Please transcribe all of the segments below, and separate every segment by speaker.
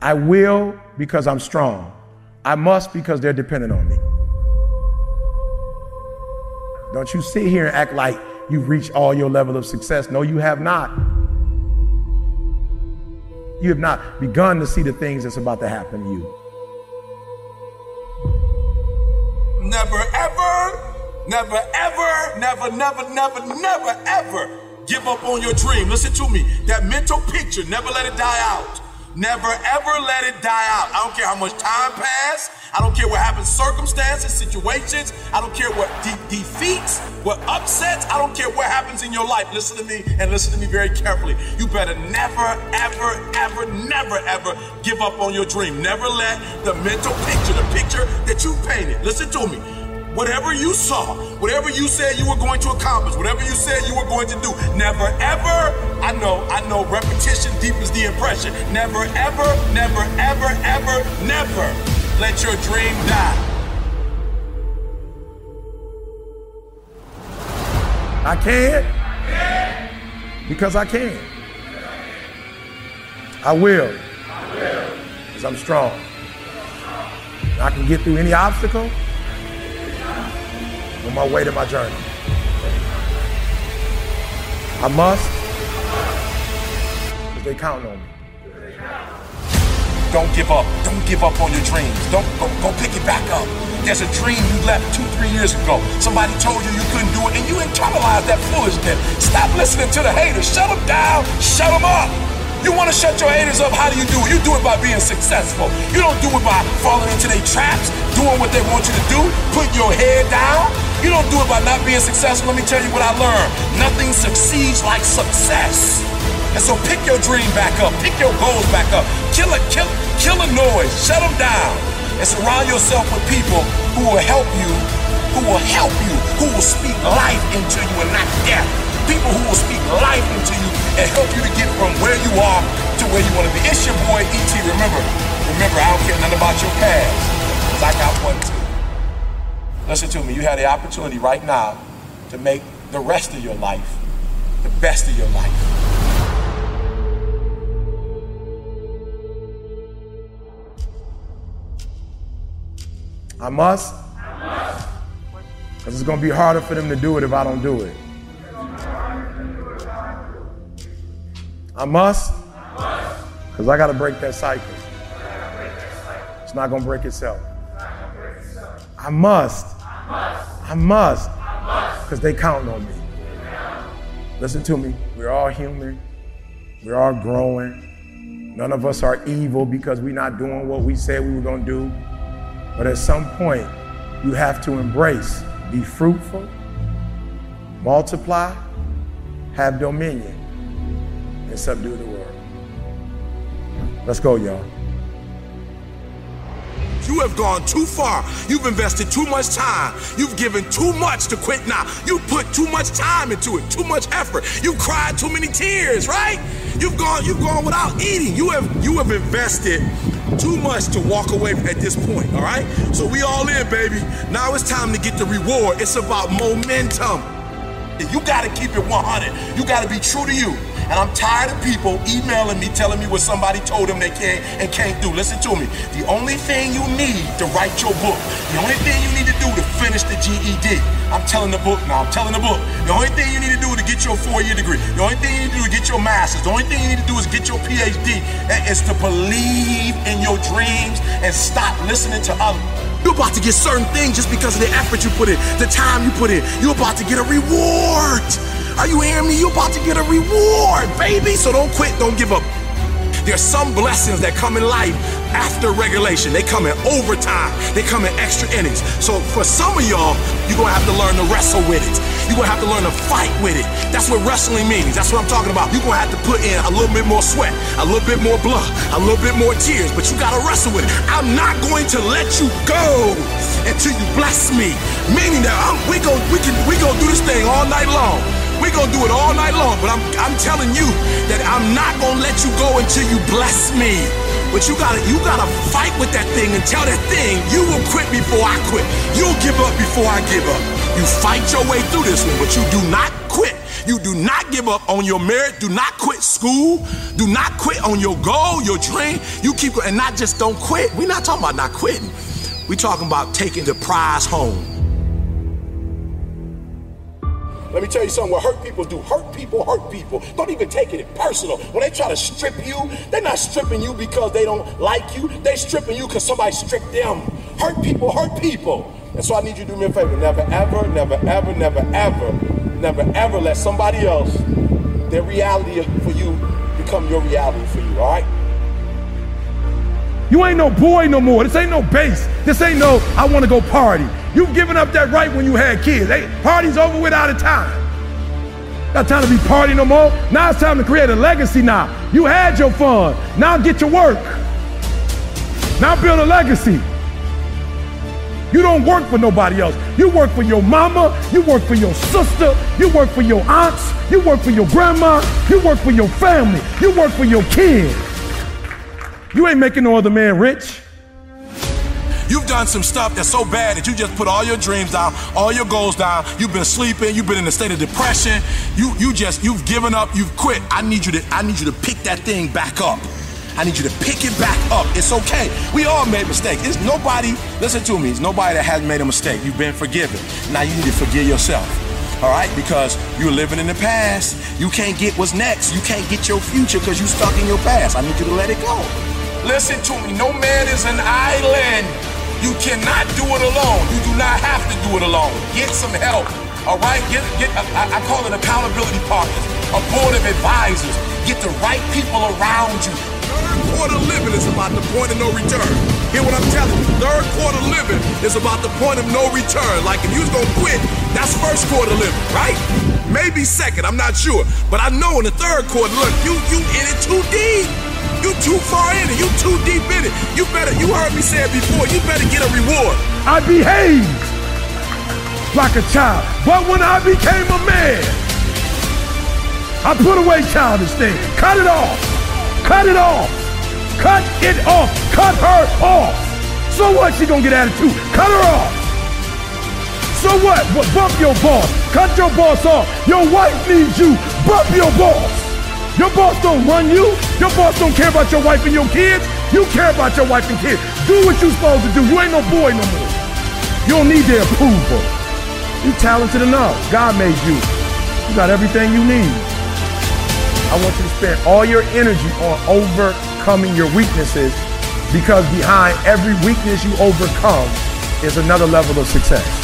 Speaker 1: I will because I'm strong. I must because they're dependent on me. Don't you sit here and act like you've reached all your level of success. No, you have not. You have not begun to see the things that's about to happen to you.
Speaker 2: Never ever, never ever, never, never, never, never ever give up on your dream. Listen to me. That mental picture, never let it die out. Never ever let it die out. I don't care how much time passed. I don't care what happens, circumstances, situations. I don't care what de- defeats, what upsets. I don't care what happens in your life. Listen to me and listen to me very carefully. You better never, ever, ever, never, ever give up on your dream. Never let the mental picture, the picture that you painted, listen to me. Whatever you saw, whatever you said you were going to accomplish, whatever you said you were going to do, never ever, I know, I know repetition deepens the impression. Never ever, never ever, ever, never let your dream die.
Speaker 1: I can because I can. I will because I'm strong. I can get through any obstacle on my way to my journey. I must because they count on me.
Speaker 2: Don't give up. Don't give up on your dreams. Don't go, go pick it back up. There's a dream you left two, three years ago. Somebody told you you couldn't do it, and you internalized that foolishness. Stop listening to the haters. Shut them down. Shut them up. You want to shut your haters up? How do you do it? You do it by being successful. You don't do it by falling into their traps, doing what they want you to do, putting your head down. You don't do it by not being successful. Let me tell you what I learned. Nothing succeeds like success. And so pick your dream back up, pick your goals back up, kill a kill, kill a noise, shut them down, and surround yourself with people who will help you, who will help you, who will speak life into you and not. People who will speak life into you and help you to get from where you are to where you want to be. It's your boy ET. Remember, remember, I don't care nothing about your past, because I got one too. Listen to me, you have the opportunity right now to make the rest of your life the best of your life.
Speaker 1: I must because it's going to be harder for them to do it if I don't do it. I must because I got to break that cycle. It's not going to break itself. I must. I must. Because they count on me. Listen to me. We're all human. We're all growing. None of us are evil because we're not doing what we said we were going to do. But at some point, you have to embrace, be fruitful, multiply, have dominion, and subdue the world. Let's go, y'all.
Speaker 2: You have gone too far. You've invested too much time. You've given too much to quit now. You put too much time into it, too much effort. You've cried too many tears, right? You've gone, you've gone without eating. You have you have invested too much to walk away at this point, all right? So we all in, baby. Now it's time to get the reward. It's about momentum. You gotta keep it 100. You gotta be true to you. And I'm tired of people emailing me telling me what somebody told them they can't and can't do. Listen to me. The only thing you need to write your book, the only thing you need to do to finish the GED, I'm telling the book now, I'm telling the book. The only thing you need to do to get your four year degree, the only thing you need to do to get your master's, the only thing you need to do is get your PhD, is to believe in your dreams and stop listening to others. You're about to get certain things just because of the effort you put in, the time you put in. You're about to get a reward. Are you hearing me? You're about to get a reward, baby. So don't quit, don't give up. There's some blessings that come in life after regulation. They come in overtime. They come in extra innings. So for some of y'all, you're gonna have to learn to wrestle with it. You're gonna have to learn to fight with it. That's what wrestling means. That's what I'm talking about. You're gonna have to put in a little bit more sweat, a little bit more blood, a little bit more tears, but you gotta wrestle with it. I'm not going to let you go until you bless me. Meaning that I'm, we go we can we go do this thing all night long. We're gonna do it all night long, but I'm I'm telling you that I'm not gonna let you go until you bless me. But you gotta you gotta fight with that thing and tell that thing you will quit before I quit. You'll give up before I give up. You fight your way through this one, but you do not quit. You do not give up on your merit. Do not quit school. Do not quit on your goal, your dream. You keep and not just don't quit. We're not talking about not quitting. We're talking about taking the prize home. Let me tell you something. What hurt people do, hurt people hurt people. Don't even take it personal. When they try to strip you, they're not stripping you because they don't like you. They're stripping you because somebody stripped them. Hurt people hurt people. And so I need you to do me a favor. Never, ever, never, ever, never, ever, never, ever let somebody else, their reality for you, become your reality for you, all right?
Speaker 1: You ain't no boy no more. This ain't no base. This ain't no, I want to go party. You've given up that right when you had kids. Hey, party's over with out of time. Not time to be party no more. Now it's time to create a legacy now. You had your fun. Now get to work. Now build a legacy. You don't work for nobody else. You work for your mama. You work for your sister. You work for your aunts. You work for your grandma. You work for your family. You work for your kids. You ain't making no other man rich.
Speaker 2: You've done some stuff that's so bad that you just put all your dreams down, all your goals down. You've been sleeping. You've been in a state of depression. You you just you've given up. You've quit. I need you to I need you to pick that thing back up. I need you to pick it back up. It's okay. We all made mistakes. It's nobody. Listen to me. It's nobody that hasn't made a mistake. You've been forgiven. Now you need to forgive yourself. All right, because you're living in the past. You can't get what's next. You can't get your future because you're stuck in your past. I need you to let it go. Listen to me. No man is an island. You cannot do it alone. You do not have to do it alone. Get some help. All right. Get get. I, I call it accountability partners. A board of advisors. Get the right people around you. Third quarter living is about the point of no return. Hear what I'm telling you? Third quarter living is about the point of no return. Like if you was gonna quit, that's first quarter living, right? Maybe second. I'm not sure, but I know in the third quarter, look, you you in it too deep. You too far in it. You too deep in it. You better, you heard me say it before, you better get a reward.
Speaker 1: I behaved like a child. But when I became a man, I put away childish things. Cut it off. Cut it off. Cut it off. Cut her off. So what? She gonna get attitude. Cut her off. So what? What? Bump your boss. Cut your boss off. Your wife needs you. Bump your boss. Your boss don't run you. Your boss don't care about your wife and your kids. You care about your wife and kids. Do what you supposed to do. You ain't no boy no more. You don't need their approval. You're talented enough. God made you. You got everything you need. I want you to spend all your energy on overcoming your weaknesses because behind every weakness you overcome is another level of success.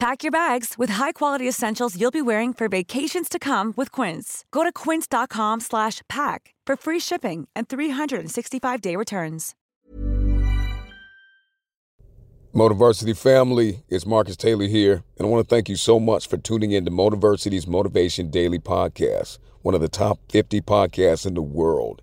Speaker 3: Pack your bags with high-quality essentials you'll be wearing for vacations to come with Quince. Go to quince.com slash pack for free shipping and 365-day returns.
Speaker 4: Motiversity family, it's Marcus Taylor here, and I want to thank you so much for tuning in to Motiversity's Motivation Daily Podcast, one of the top 50 podcasts in the world.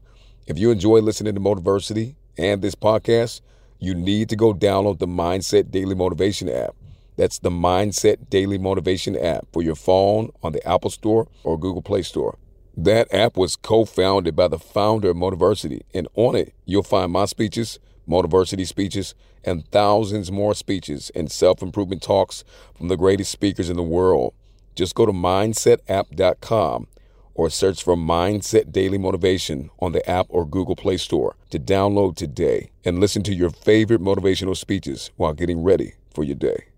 Speaker 4: If you enjoy listening to Motiversity and this podcast, you need to go download the Mindset Daily Motivation app. That's the Mindset Daily Motivation app for your phone on the Apple Store or Google Play Store. That app was co founded by the founder of Motiversity, and on it, you'll find my speeches, Motiversity speeches, and thousands more speeches and self improvement talks from the greatest speakers in the world. Just go to mindsetapp.com or search for Mindset Daily Motivation on the app or Google Play Store to download today and listen to your favorite motivational speeches while getting ready for your day.